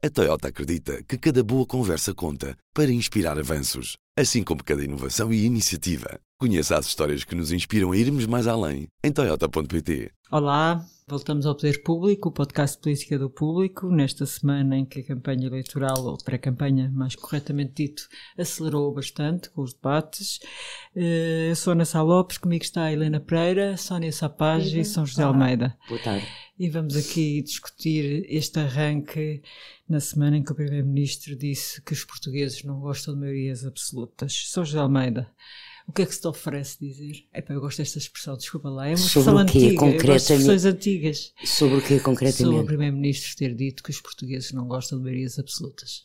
A Toyota acredita que cada boa conversa conta para inspirar avanços, assim como cada inovação e iniciativa. Conheça as histórias que nos inspiram a irmos mais além em Toyota.pt. Olá, voltamos ao Poder Público, o podcast de política do público, nesta semana em que a campanha eleitoral, ou pré-campanha, mais corretamente dito, acelerou bastante com os debates. Eh, eu sou Ana Sá Lopes, comigo está a Helena Pereira, Sónia Sapage e São José Almeida. Boa tarde. E vamos aqui discutir este arranque na semana em que o Primeiro-Ministro disse que os portugueses não gostam de maiorias absolutas. São José Almeida. O que é que se te oferece dizer? Epá, eu gosto desta expressão, desculpa lá, é uma Sobre expressão o quê, antiga, eu de concretamente? antigas. Sobre o que Sobre o concretamente? Primeiro-Ministro ter dito que os portugueses não gostam de maiorias absolutas.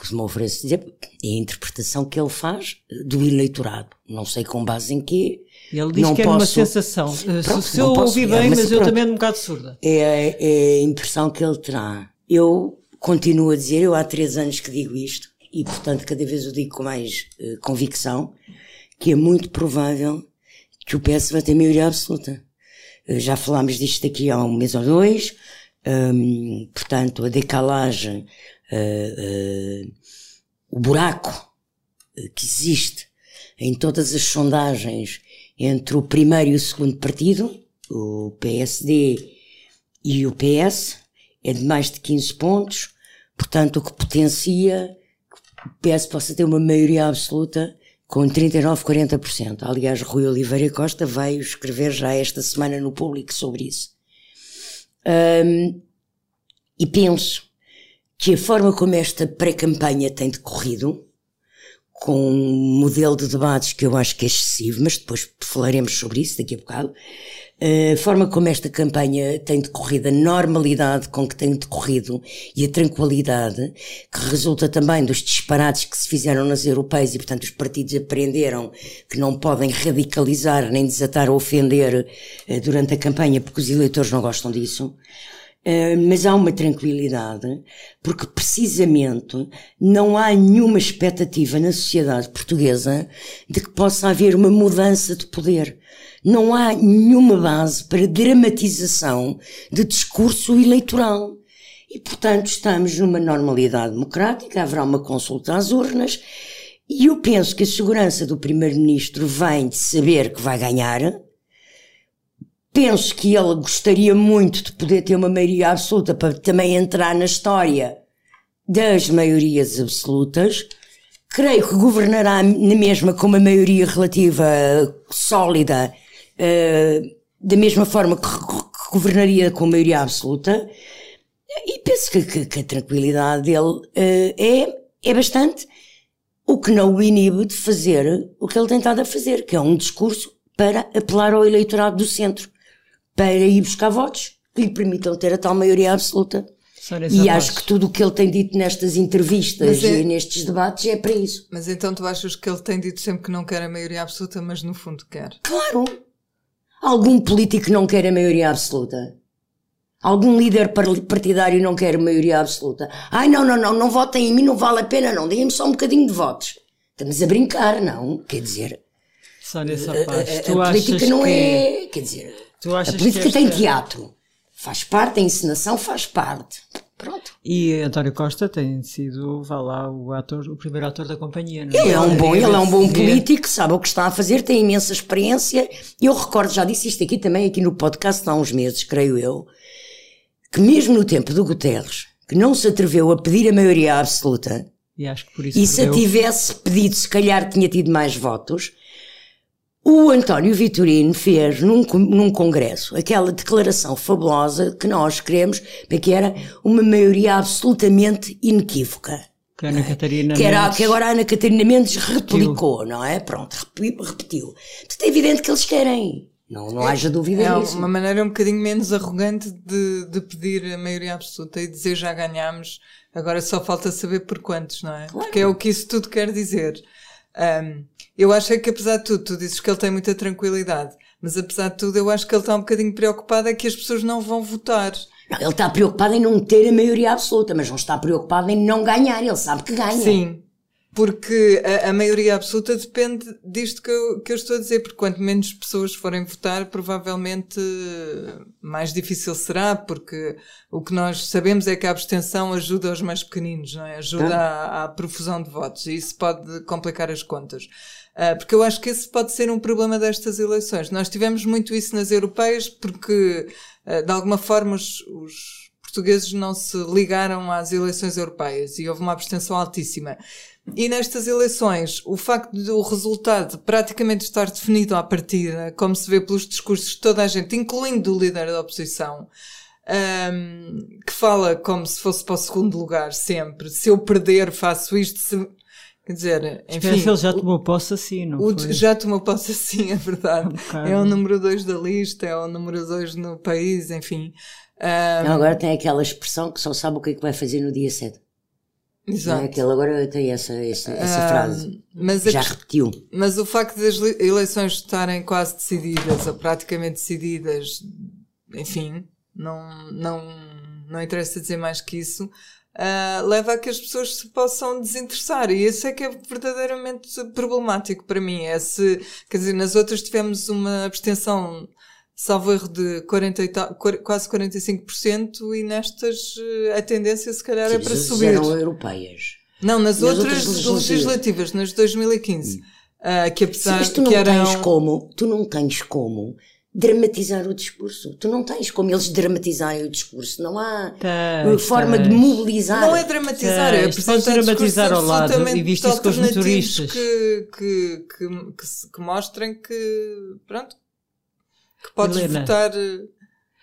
que se me oferece dizer é a interpretação que ele faz do eleitorado. Não sei com base em quê. Ele diz Não que é uma posso- sensação. Eh, Pronto, se eu ouvi é, bem, mas mas eu pronto. também ando um bocado surda. É, é a impressão que ele terá. Eu continuo a dizer, eu há três anos que digo isto, e portanto cada vez o digo com mais eh, convicção, que é muito provável que o PS vai ter maioria absoluta. Eh, já falámos disto aqui há um mês ou dois, hum, portanto a decalagem, eh, o buraco que existe em todas as sondagens entre o primeiro e o segundo partido, o PSD e o PS, é de mais de 15 pontos, portanto o que potencia PS possa ter uma maioria absoluta com 39, 40%. Aliás, Rui Oliveira Costa veio escrever já esta semana no público sobre isso. Hum, e penso que a forma como esta pré-campanha tem decorrido, com um modelo de debates que eu acho que é excessivo, mas depois falaremos sobre isso daqui a bocado, a forma como esta campanha tem decorrido, a normalidade com que tem decorrido e a tranquilidade, que resulta também dos disparates que se fizeram nas europeias e, portanto, os partidos aprenderam que não podem radicalizar nem desatar ou ofender eh, durante a campanha, porque os eleitores não gostam disso. Uh, mas há uma tranquilidade, porque precisamente não há nenhuma expectativa na sociedade portuguesa de que possa haver uma mudança de poder. Não há nenhuma base para dramatização de discurso eleitoral. E, portanto, estamos numa normalidade democrática, haverá uma consulta às urnas, e eu penso que a segurança do Primeiro-Ministro vem de saber que vai ganhar, Penso que ele gostaria muito de poder ter uma maioria absoluta para também entrar na história das maiorias absolutas. Creio que governará na mesma com uma maioria relativa sólida, eh, da mesma forma que, que governaria com maioria absoluta. E penso que, que- que a tranquilidade dele eh, é, é bastante, o que não o inibe de fazer o que ele tem estado a fazer, que é um discurso para apelar ao eleitorado do centro, para ir buscar votos que lhe permitam ter a tal maioria absoluta. E acho que tudo o que ele tem dito nestas entrevistas é- e nestes debates é para isso. Mas então tu achas que ele tem dito sempre que não quer a maioria absoluta, mas no fundo quer? Claro! Algum político não quer a maioria absoluta? Algum líder par- partidário não quer a maioria absoluta? Ai, não, não, não, não votem em mim, não vale a pena, não. Deem-me só um bocadinho de votos. Estamos a brincar, não? Quer dizer, Sónia a, Sapage, a- tu a política não que... é. Quer dizer, a política tem teatro. Faz parte, a encenação faz parte. Pronto. E António Costa tem sido, vá lá, o ator, o primeiro ator da companhia, não Ele é um bom, ele é um bom político, sabe o que está a fazer, tem imensa experiência. Eu recordo, já disse isto aqui também, aqui no podcast há uns meses, creio eu, que mesmo no tempo do Guterres, que não se atreveu a pedir a maioria absoluta, E acho que por isso e se a tivesse pedido, se calhar tinha tido mais votos, o António Vitorino fez num, num congresso aquela declaração fabulosa que nós queremos, que era uma maioria absolutamente inequívoca. Que a Ana Catarina Que, era, Mendes- que agora a Ana Catarina Mendes replicou, não é? Pronto, repetiu. Portanto, é evidente que eles querem. Não, não haja dúvida É disso. uma maneira um bocadinho menos arrogante de, de pedir a maioria absoluta e dizer já ganhámos, agora só falta saber por quantos, não é? Porque é o que isso tudo quer dizer. Ahm, eu acho é que apesar de tudo, tu dizes que ele tem muita tranquilidade, mas apesar de tudo eu acho que ele está um bocadinho preocupado é que as pessoas não vão votar. Não, ele está preocupado em não ter a maioria absoluta, mas não está preocupado em não ganhar. Ele sabe que ganha. Sim. Porque a, a, maioria absoluta depende disto que eu, que eu estou a dizer, porque quanto menos pessoas forem votar, provavelmente mais difícil será, porque o que nós sabemos é que a abstenção ajuda os mais pequeninos, não é? Ajuda à, à profusão de votos e isso pode complicar as contas. Uh, porque eu acho que esse pode ser um problema destas eleições. Nós tivemos muito isso nas europeias porque, uh, de alguma forma, os, os portugueses não se ligaram às eleições europeias e houve uma abstenção altíssima. E nestas eleições, o facto do resultado praticamente estar definido à partida, como se vê pelos discursos de toda a gente, incluindo o líder da oposição, um, que fala como se fosse para o segundo lugar sempre. Se eu perder, faço isto. Se... Quer dizer, enfim. Ele já tomou posse assim, não o, Já tomou posse assim, é verdade. Um é o número 2 da lista, é o número 2 no país, enfim. Um... Agora tem aquela expressão que só sabe o que é que vai fazer no dia 7. Exato. É? Que ele agora tem essa, essa, essa uh, frase. Mas Já repetiu. Mas o facto das eleições estarem quase decididas, ou praticamente decididas, enfim, não, não, não interessa dizer mais que isso, uh, leva a que as pessoas se possam desinteressar. E isso é que é verdadeiramente problemático para mim. É se, quer dizer, nas outras tivemos uma abstenção salvo erro de 40 e tal, quase 45% e nestas eh, a tendência se calhar Sim, é para subir. eram europeias. Não, nas, nas outras, outras legislativas, nas 2015. Hum. Uh, que apesar Sim, mas tu não que eram... tens como, tu não tens como dramatizar o discurso. Tu não tens como eles dramatizarem o discurso. Não há tens, forma tens. de mobilizar. Não é dramatizar, é apresentar dramatizar ao lado e visto isso com os motoristas. Que, que, que, que, que mostrem que, pronto, que podes Helena. votar eh,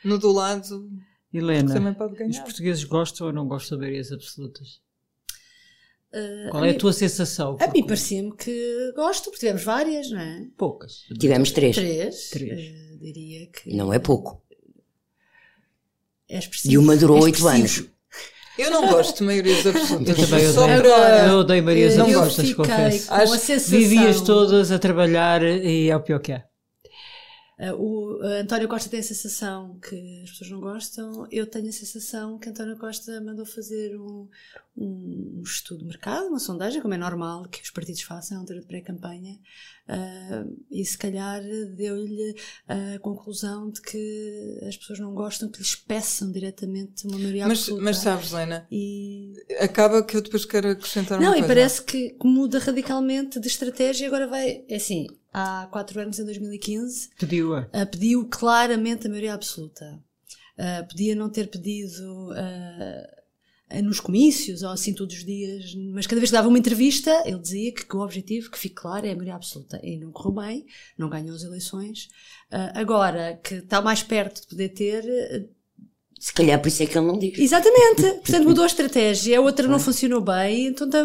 no do lado. Helena, também pode ganhar. os portugueses gostam ou não gostam de maiorias absolutas? Uh, Qual é a, a tua sensação? A mim parecia-me que gosto, porque tivemos várias, não é? Poucas. Tivemos três. Três. três. Uh, diria que. Não é pouco. É. E uma durou é oito anos. Eu não gosto de maiorias absolutas. Eu também odeio. Agora, eu odeio maiorias absolutas, confesso. Com a sensação... Vivias todas a trabalhar e é o pior que é. Uh, o uh, António Costa tem a sensação que as pessoas não gostam, eu tenho a sensação que António Costa mandou fazer um, um, um estudo de mercado, uma sondagem, como é normal que os partidos façam à altura de pré-campanha, uh, e se calhar deu-lhe a conclusão de que as pessoas não gostam que lhes peçam diretamente uma maioria mas, absoluta. Mas sabes, Lena, e... acaba que eu depois quero acrescentar não, uma coisa. Não, e parece que muda radicalmente de estratégia e agora vai, é assim, há quatro anos, em 2015, pediu, uh, pediu claramente a maioria absoluta. Uh, podia não ter pedido uh, nos comícios ou assim todos os dias, mas cada vez que dava uma entrevista, ele dizia que, que o objetivo, que fique claro, é a maioria absoluta. E não correu bem, não ganhou as eleições. agora que está mais perto de poder ter, se calhar por isso é que ele não diz. Exatamente. Portanto, mudou a estratégia, a outra não funcionou bem, então tá,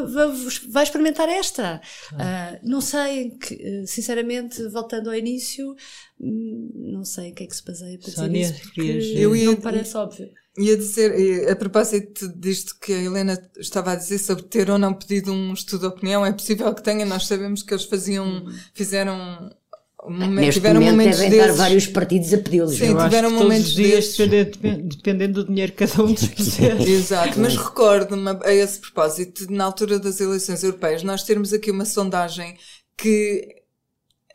vai experimentar esta. Uh, não sei, que, sinceramente, voltando ao início, hum, não sei o que é que se baseia para dizer isso, porque eu ia, não parece óbvio. Ia dizer, a propósito disto que a Helena estava a dizer sobre ter ou não pedido um estudo de opinião, é possível que tenha, nós sabemos que eles faziam, hum. fizeram Neste tiveram momento momentos devem desses... estar vários partidos a pedi-los. Sim, Eu tiveram momentos dias, dependendo, dependendo, do dinheiro que cada um puser. Exato, mas recordo-me a esse propósito, na altura das eleições europeias, nós termos aqui uma sondagem que,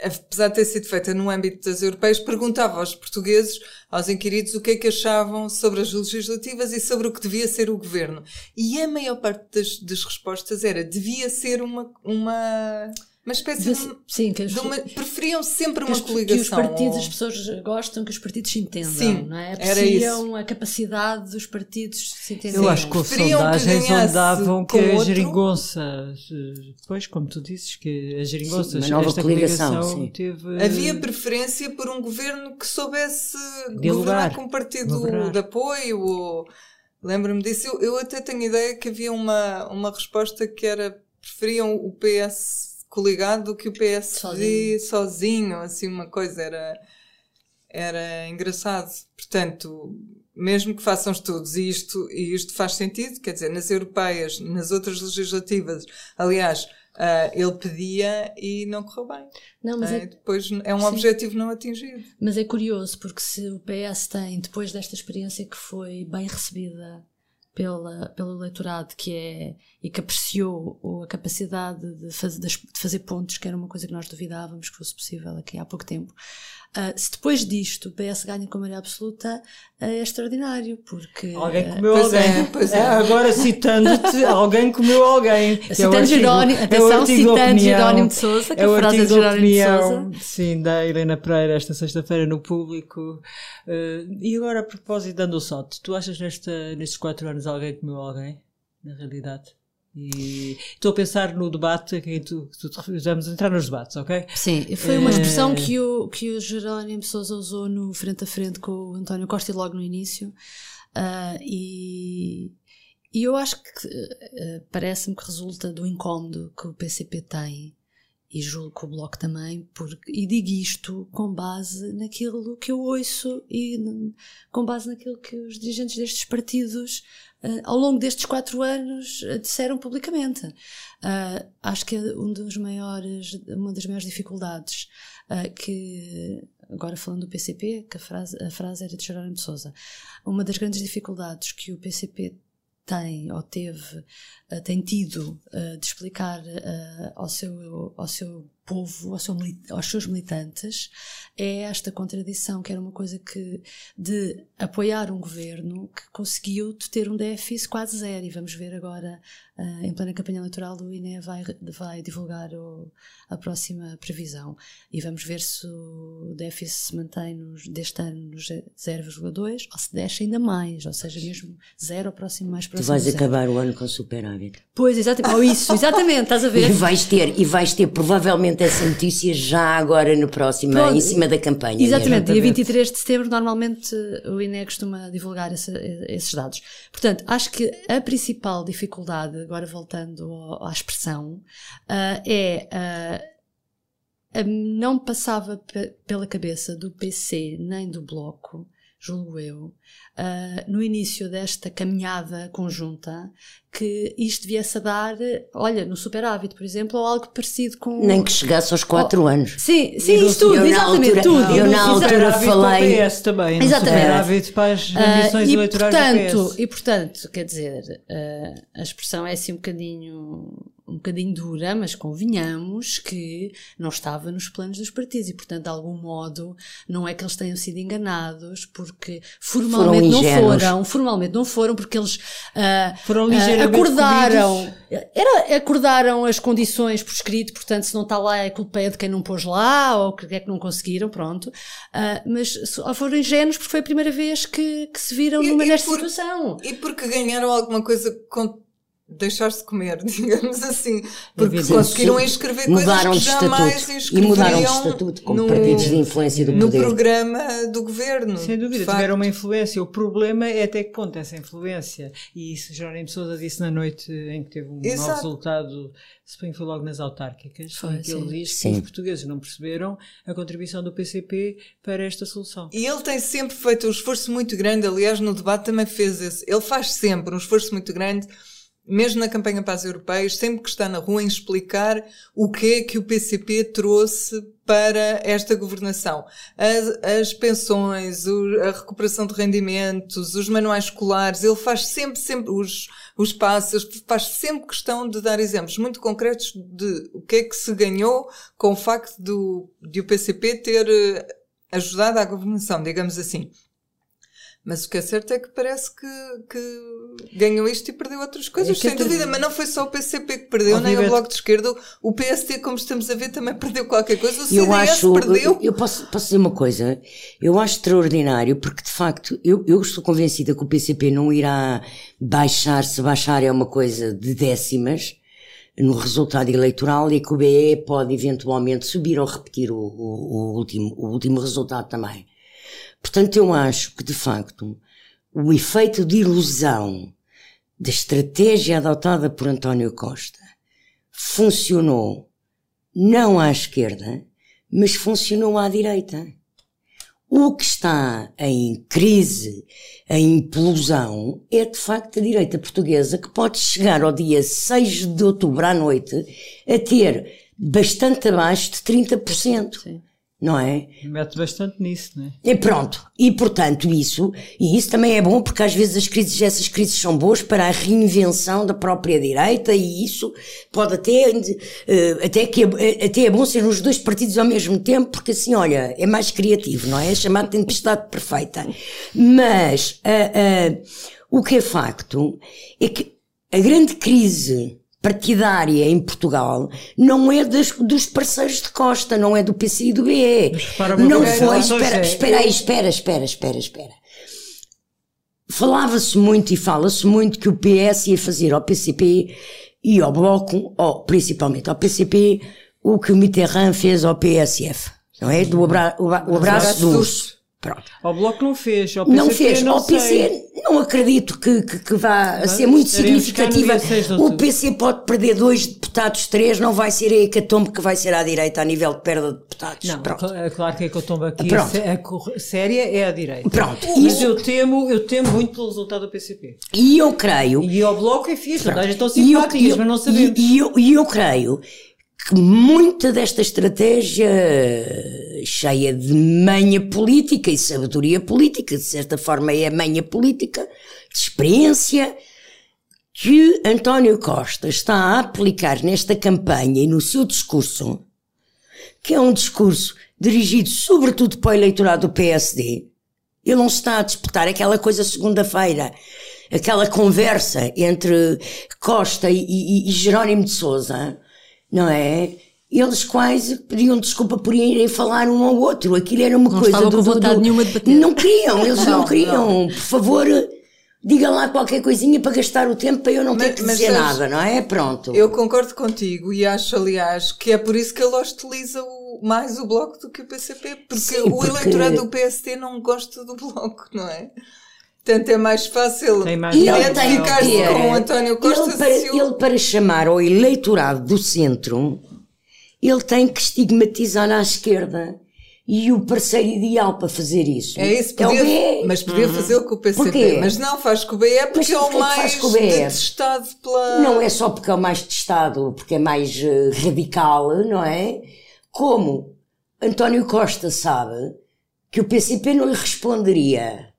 apesar de ter sido feita no âmbito das europeias, perguntava aos portugueses, aos inquiridos, o que é que achavam sobre as legislativas e sobre o que devia ser o governo. E a maior parte das, das respostas era, devia ser uma, uma uma espécie de, de, sim, que de uma, preferiam sempre uma os, coligação. Que os partidos, ou... as pessoas gostam que os partidos se entendam, sim, não é? Apreciam a capacidade dos partidos se entenderem. Eu acho que houve sondagens onde davam que a geringonça, pois, como tu dizes, que a geringonça, sim, esta coligação, coligação teve... Havia preferência por um governo que soubesse Dialogar, governar com um partido de apoio ou... Lembro-me disso. Eu, eu até tenho ideia que havia uma, uma resposta que era preferiam o PS coligado do que o PSD sozinho. sozinho, assim, uma coisa era, era engraçado. Portanto, mesmo que façam estudos e isto, e isto faz sentido, quer dizer, nas europeias, nas outras legislativas, aliás, uh, ele pedia e não correu bem. Não, mas é, é, depois é um sim. objetivo não atingido. Mas é curioso, porque se o PS tem, depois desta experiência que foi bem recebida pela, pelo eleitorado que é e que apreciou a capacidade de, faz, de, fazer pontos, que era uma coisa que nós duvidávamos que fosse possível aqui há pouco tempo. Uh, se depois disto o PS ganha com maioria absoluta, uh, é extraordinário, porque. Alguém comeu alguém. É, pois é. Agora citando-te, alguém comeu alguém. Citando é Jerónimo, é atenção, citando Jerónimo de Souza, que é a frase é de Jerónimo de Souza. Sim, da Helena Pereira, esta sexta-feira no público. Uh, e agora, a propósito, dando o salto, tu achas nesta, nestes quatro anos alguém comeu alguém? Na realidade? E estou a pensar no debate que tu, tu, vamos entrar nos debates, ok? Sim, foi uma expressão é... que, o, que o Jerónimo Sousa usou no frente a frente com o António Costa logo no início. Uh, e, e eu acho que uh, parece-me que resulta do incómodo que o PCP tem e julgo que o Bloco também, porque, e digo isto com base naquilo que eu ouço e com base naquilo que os dirigentes destes partidos uh, ao longo destes quatro anos uh, disseram publicamente. Uh, acho que é um dos maiores, uma das maiores dificuldades que, agora falando do PCP, que a frase, a frase era de Jerónimo de Sousa, uma das grandes dificuldades que o PCP tem ou teve, tem tido de explicar ao, seu, ao seu povo, ao aos seus militantes, é esta contradição, que era uma coisa que, de apoiar um governo que conseguiu ter um déficit quase zero. E vamos ver agora, uh, em plena campanha eleitoral, o INE vai, vai divulgar o, a próxima previsão. E vamos ver se o déficit se mantém nos, deste ano nos 0,2 ou se desce ainda mais, ou seja, mesmo zero ao próximo mais próximo. Tu vais acabar o ano com superávit. Pois, exatamente. Ou isso, exatamente, estás a ver? E vais ter, e vais ter provavelmente essa notícia já agora no próximo, Pronto. em cima da campanha. Exatamente, dia 23 de setembro normalmente o INE costuma divulgar esse, esses dados. Portanto, acho que a principal dificuldade, agora voltando à expressão, uh, é uh, não passava pela cabeça do PC nem do Bloco julgo eu, uh, no início desta caminhada conjunta, que isto viesse a dar, olha, no superávit, por exemplo, ou algo parecido com. Nem que chegasse aos 4 oh, anos. Sim, sim, isso tudo, exatamente, altura, tudo. Eu na altura falei. PS também, exatamente. superávit para as ambições uh, e, eleitorais portanto, do PS. E portanto, quer dizer, uh, a expressão é assim um bocadinho um bocadinho dura, mas convenhamos que não estava nos planos dos partidos e, portanto, de algum modo, não é que eles tenham sido enganados porque formalmente foram não foram, formalmente não foram porque eles uh, foram uh, acordaram, era, acordaram as condições por escrito, portanto, se não está lá é culpa é de quem não pôs lá ou que é que não conseguiram, pronto. Uh, mas foram ingênuos porque foi a primeira vez que, que se viram e, numa e nesta por, situação. E porque ganharam alguma coisa com deixar-se comer, digamos assim, porque conseguiram inscrever mudaram coisas que jamais e mudaram de estatuto como no, partidos de influência do poder. No programa do governo. Sem dúvida, tiveram uma influência. O problema é até que ponto essa influência, e isso Jerónimo Sousa disse na noite em que teve um Exato. mau resultado, se bem foi logo nas autárquicas, foi, que ele diz que os portugueses não perceberam a contribuição do PCP para esta solução. E ele tem sempre feito um esforço muito grande, aliás no debate também fez esse, ele faz sempre um esforço muito grande mesmo na campanha para as europeias, sempre que está na rua, em explicar o que é que o PCP trouxe para esta governação. As, as pensões, o, a recuperação de rendimentos, os manuais escolares, ele faz sempre, sempre, os, os passos, faz sempre questão de dar exemplos muito concretos de o que é que se ganhou com o facto do, de o PCP ter eh, ajudado à governação, digamos assim. Mas o que é certo é que parece que, que ganhou isto e perdeu outras coisas, é sem dúvida. Mas não foi só o PCP que perdeu, nem o Bloco de Esquerda. O PST, como estamos a ver, também perdeu qualquer coisa. O CDS eu acho, perdeu. Eu posso, posso dizer uma coisa? Eu acho extraordinário, porque de facto, eu, eu estou convencida que o PCP não irá baixar, se baixar é uma coisa de décimas no resultado eleitoral e que o BE pode eventualmente subir ou repetir o, o, o último, o último resultado também. Portanto, eu acho que, de facto, o efeito de ilusão da estratégia adotada por António Costa funcionou não à esquerda, mas funcionou à direita. O que está em crise, em implosão, é de facto a direita portuguesa que pode chegar ao dia 6 de outubro à noite a ter bastante abaixo de 30%. Sim não é? Mete bastante nisso, não é? E pronto. E portanto, isso, e isso também é bom porque às vezes as crises, essas crises são boas para a reinvenção da própria direita e isso pode até, eh, até que é, até é bom ser os dois partidos ao mesmo tempo porque assim, olha, é mais criativo, não é? É chamado tempestade perfeita. Mas, uh, uh, o que é facto é que a grande crise partidária em Portugal não é das, dos parceiros de Costa, não é do PC e do BE. Não foi, espera, espera aí, espera, espera, espera, espera. Falava-se muito e fala-se muito que o PS ia fazer ao PCP e ao Bloco, ou principalmente ao PCP, o que o Mitterrand fez ao PSF. Não é? Do abra, o, o abraço dos. Pronto. Ao Bloco não fez, ao PCP não fez, não ao PC sei. não acredito que, que, que vá Mas ser muito significativa. O PC pode perder dois deputados, três, não vai ser a hecatombe que vai ser à direita a nível de perda de deputados. Não, Pronto. é claro que a hecatombe aqui Pronto. a séria é a direita. Pronto. Mas isso... eu temo, eu temo muito pelo resultado do PCP. E eu creio... E ao Bloco é fixe, estão simpáticas, mas não sabemos. E eu, e eu creio que muita desta estratégia cheia de manha política e sabedoria política, de certa forma é manha política, de experiência, que António Costa está a aplicar nesta campanha e no seu discurso, que é um discurso dirigido sobretudo para o eleitorado do PSD. Ele não está a disputar aquela coisa segunda-feira, aquela conversa entre Costa e, e, e Jerónimo de Souza, não é? Eles quase pediam desculpa por irem falar um ao outro. Aquilo era uma não coisa do, vontade do, nenhuma de bater. Não queriam, eles não, não queriam. Não. Por favor, diga lá qualquer coisinha para gastar o tempo para eu não mas, ter que dizer sabes, nada, não é? Pronto. Eu concordo contigo e acho, aliás, que é por isso que ele hostiliza o, mais o Bloco do que o PCP, porque, Sim, porque... o eleitorado do PST não gosta do Bloco, não é? Portanto, é mais fácil identificar-se com o António Costa. Ele para, ele, para chamar ao eleitorado do centro, ele tem que estigmatizar à esquerda. E o parceiro ideal para fazer isso é isso, podia, é o BE. mas podia uhum. fazer com o PCP. Porquê? Mas não faz com o BE porque é o mais detestado pela. Não é só porque é o mais detestado, porque é mais uh, radical, não é? Como António Costa sabe que o PCP não lhe responderia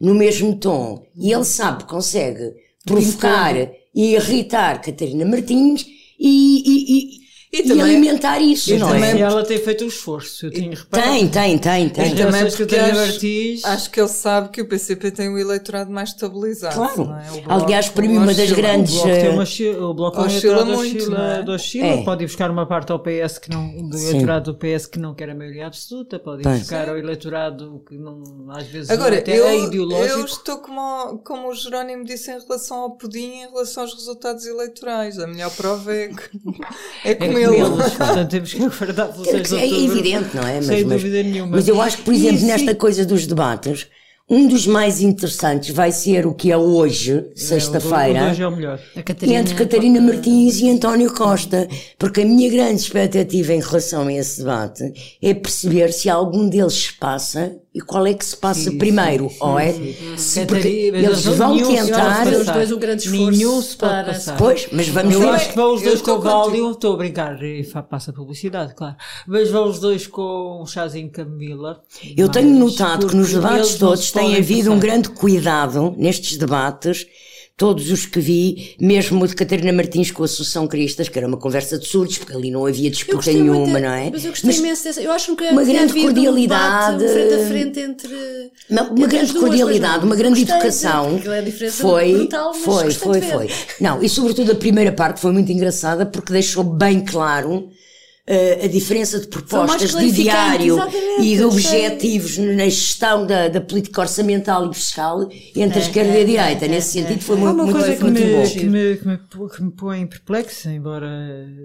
no mesmo tom. E ele sabe que consegue provocar. e irritar Catarina Martins e, e, e também, e, alimentar isso, e não também é? ela tem feito um esforço, eu tenho reparado. Tem, tem, tem, tem. E também porque acho, acho que ele sabe que o PCP tem o eleitorado mais estabilizado. Claro. É? Bloco, Aliás, para mim, uma das grandes. O Bloco, tem uma, o bloco oscila muito, oscila, é? do é. pode ir buscar uma parte ao PS que não, do Sim. eleitorado do PS que não quer a maioria absoluta, pode ir buscar Sim. ao eleitorado que não, às vezes Agora, até eu, é ideológico. Eu estou como, como o Jerónimo disse em relação ao pudim, em relação aos resultados eleitorais. A melhor prova é, é comê-los. Portanto, temos que aguardar pelos É evidente, não é? Mas, sem mas, dúvida nenhuma. Mas eu acho que, por exemplo, nesta coisa dos debates, um dos mais interessantes vai ser o que é hoje, sexta-feira, é, hoje é o melhor. Catarina, entre Catarina Martins e António Costa, porque a minha grande expectativa em relação a esse debate é perceber se algum deles se passa e qual é que se passa sim, primeiro, sim, ou é? Se, porque eles vão tentar. Os dois um grande esforço nenhum se pode passar. Pois, mas vamos Eu ver. acho que vão os dois com o Gáudio, estou a brincar, e passa publicidade, claro. Mas vão os dois com um chazinho Camila. Eu tenho notado que nos debates todos tem havido passar. um grande cuidado nestes debates todos os que vi, mesmo o de Catarina Martins com a Associação Cristas, que era uma conversa de surdos, porque ali não havia disputa nenhuma, muito, não é? Mas eu gostei mas imenso dessa. Eu acho que uma grande cordialidade. Um frente a frente entre. Uma, uma entre grande cordialidade, uma grande educação. É foi, brutal, foi, foi, foi. Não, e sobretudo a primeira parte foi muito engraçada porque deixou bem claro a diferença de propostas de diário e de objetivos é. na gestão da, da, política orçamental e fiscal entre é, a esquerda é, e a direita. É, Nesse sentido foi muito, muito, coisa muito, que me, bom. Que me, que, me, que me põe perplexa, embora,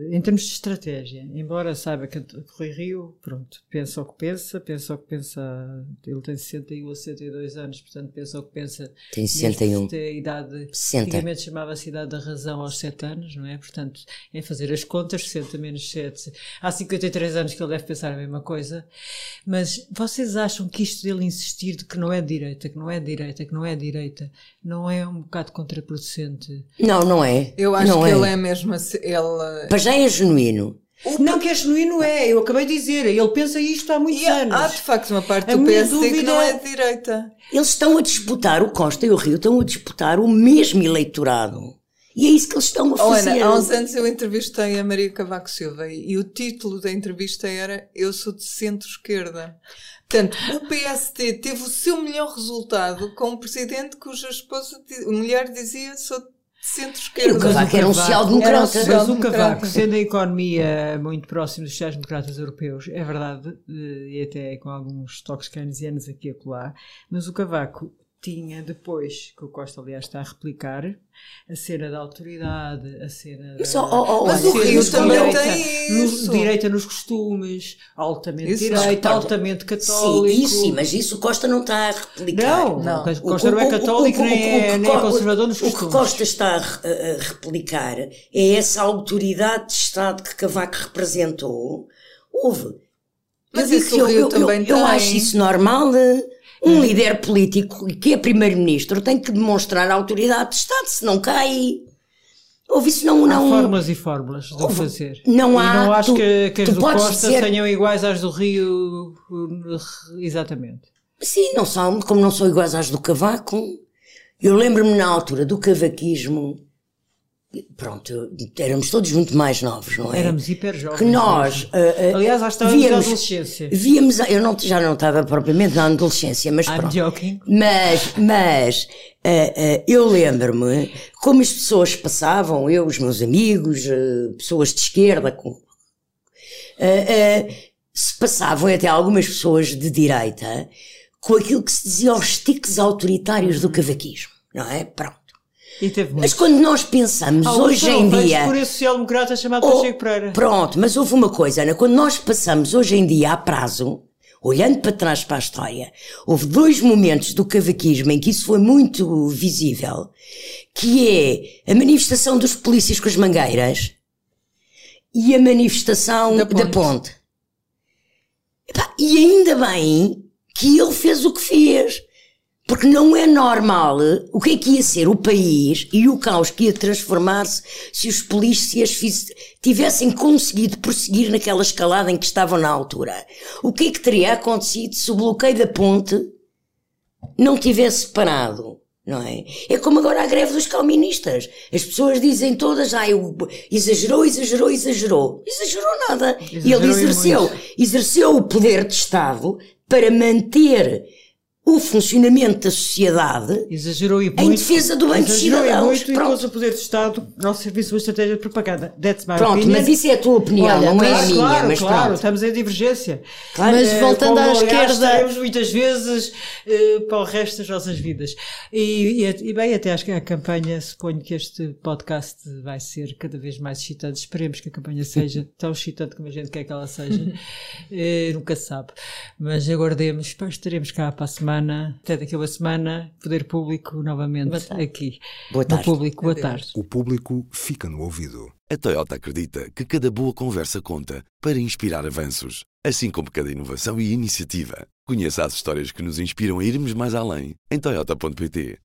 em termos de estratégia, embora saiba que Rui Rio, pronto, pensa o que pensa, pensa o que pensa, ele tem 61 ou 62 anos, portanto pensa o que pensa. Tem 61. Tem a idade, 60. antigamente chamava-se idade da razão aos 7 anos, não é? Portanto, em fazer as contas, 60 menos 7 há 53 anos que ele deve pensar a mesma coisa, mas vocês acham que isto dele insistir de que não é direita, que não é direita, que não é direita, não é um bocado contraproducente? Não, não é. Eu acho não que é. ele é mesmo assim, ele... Para já é genuíno. Não que é genuíno é, eu acabei de dizer, ele pensa isto há muitos E anos. há, de facto uma parte A do PSD que não é de direita. Eles estão a disputar, o Costa e o Rio estão a disputar o mesmo eleitorado. E é isso que eles estão a Oh, fazer. Ana, há uns anos eu entrevistei a Maria Cavaco Silva e, e o título da entrevista era Eu sou de centro-esquerda. Portanto, o PSD teve o seu melhor resultado com um presidente cuja esposa, mulher dizia sou de centro-esquerda. E o Cavaco era um social-democrata. Mas o. Cavaco, sendo a economia muito próximo dos sociais-democratas europeus, é verdade, eh, e até com alguns toques keynesianos aqui e acolá, mas o Cavaco tinha depois, que o Costa aliás está a replicar, a cena da autoridade, a cena Mas, da... oh, oh, oh, Mas o Rio também tem nos- isso. direita nos costumes, altamente Isso, direita, repara, altamente Sim, católico. isso sim, mas isso o Costa não está a replicar. Não, Não. o Costa não é católico o- o- nem, é, o que nem é Co- conservador nos O que costumes. Costa está a, a replicar é essa autoridade de Estado que Cavaco representou. Houve. Mas eu, isso o eu, eu, também eu, eu acho isso normal. Um líder político que é primeiro-ministro tem que demonstrar autoridade de Estado, se não cai. Houve isso não. Há não fórmulas e fórmulas de Houve- fazer. não e há- não acho tu- que, que as do Costa tenham iguais às do Rio. Exatamente. Sim, não são, como não são iguais às do Cavaco. Eu lembro-me na altura do cavaquismo. Pronto, éramos todos muito mais novos, não é? Éramos hiper jovens. que nós. ah, ah, Aliás, que estávamos na adolescência. Víamos, eu não, já não estava propriamente na adolescência, mas I'm pronto. joking. Mas, mas ah, eu lembro-me como as pessoas passavam, eu, os meus amigos, pessoas de esquerda, com, se passavam e até algumas pessoas de direita com aquilo que se dizia aos tiques autoritários do cavaquismo, não é? Pronto. E Mas quando nós pensamos Alguns hoje em dia. por esse social-democrata chamado Oh, Pacheco Pereira. Pronto, mas houve uma coisa, Ana, quando nós passamos hoje em dia a prazo, olhando para trás para a história, houve dois momentos do cavaquismo em que isso foi muito visível, que é a manifestação dos polícias com as mangueiras e a manifestação Da da ponte. ponte. Epá, e ainda bem que ele fez o que fez. Porque não é normal o que é que ia ser o país e o caos que ia transformar-se se os polícias tivessem conseguido prosseguir naquela escalada em que estavam na altura. O que é que teria acontecido se o bloqueio da ponte não tivesse parado? Não é? É como agora a greve dos calministas. As pessoas dizem todas, o- exagerou, exagerou, exagerou. Exagerou nada. e Exagerou ele exerceu, exerceu o poder de Estado para manter o funcionamento da sociedade Exagerou e muito. em defesa do bem dos Exagerou e cidadãos. muito e Pronto. pôs o poder de Estado ao serviço de uma estratégia de propaganda. That's my Pronto, opinion. mas isso é a tua opinião, Olha, não é a Claro, minha, claro, mas claro, pronto. estamos em divergência. Claro. Mas Eh, voltando como, à esquerda- estaremos muitas vezes eh, para o resto das nossas vidas. E, e, e bem, até acho que a campanha, suponho que este podcast vai ser cada vez mais excitante. Esperemos que a campanha seja tão excitante como a gente quer que ela seja. Eh, nunca se sabe. Mas aguardemos, estaremos cá para a semana, até daqui a uma semana, Poder Público novamente Boa tarde. aqui. Boa No tarde. Público, boa tarde. O público fica no ouvido. A Toyota acredita que cada boa conversa conta para inspirar avanços, assim como cada inovação e iniciativa. Conheça as histórias que nos inspiram a irmos mais além em toyota.pt.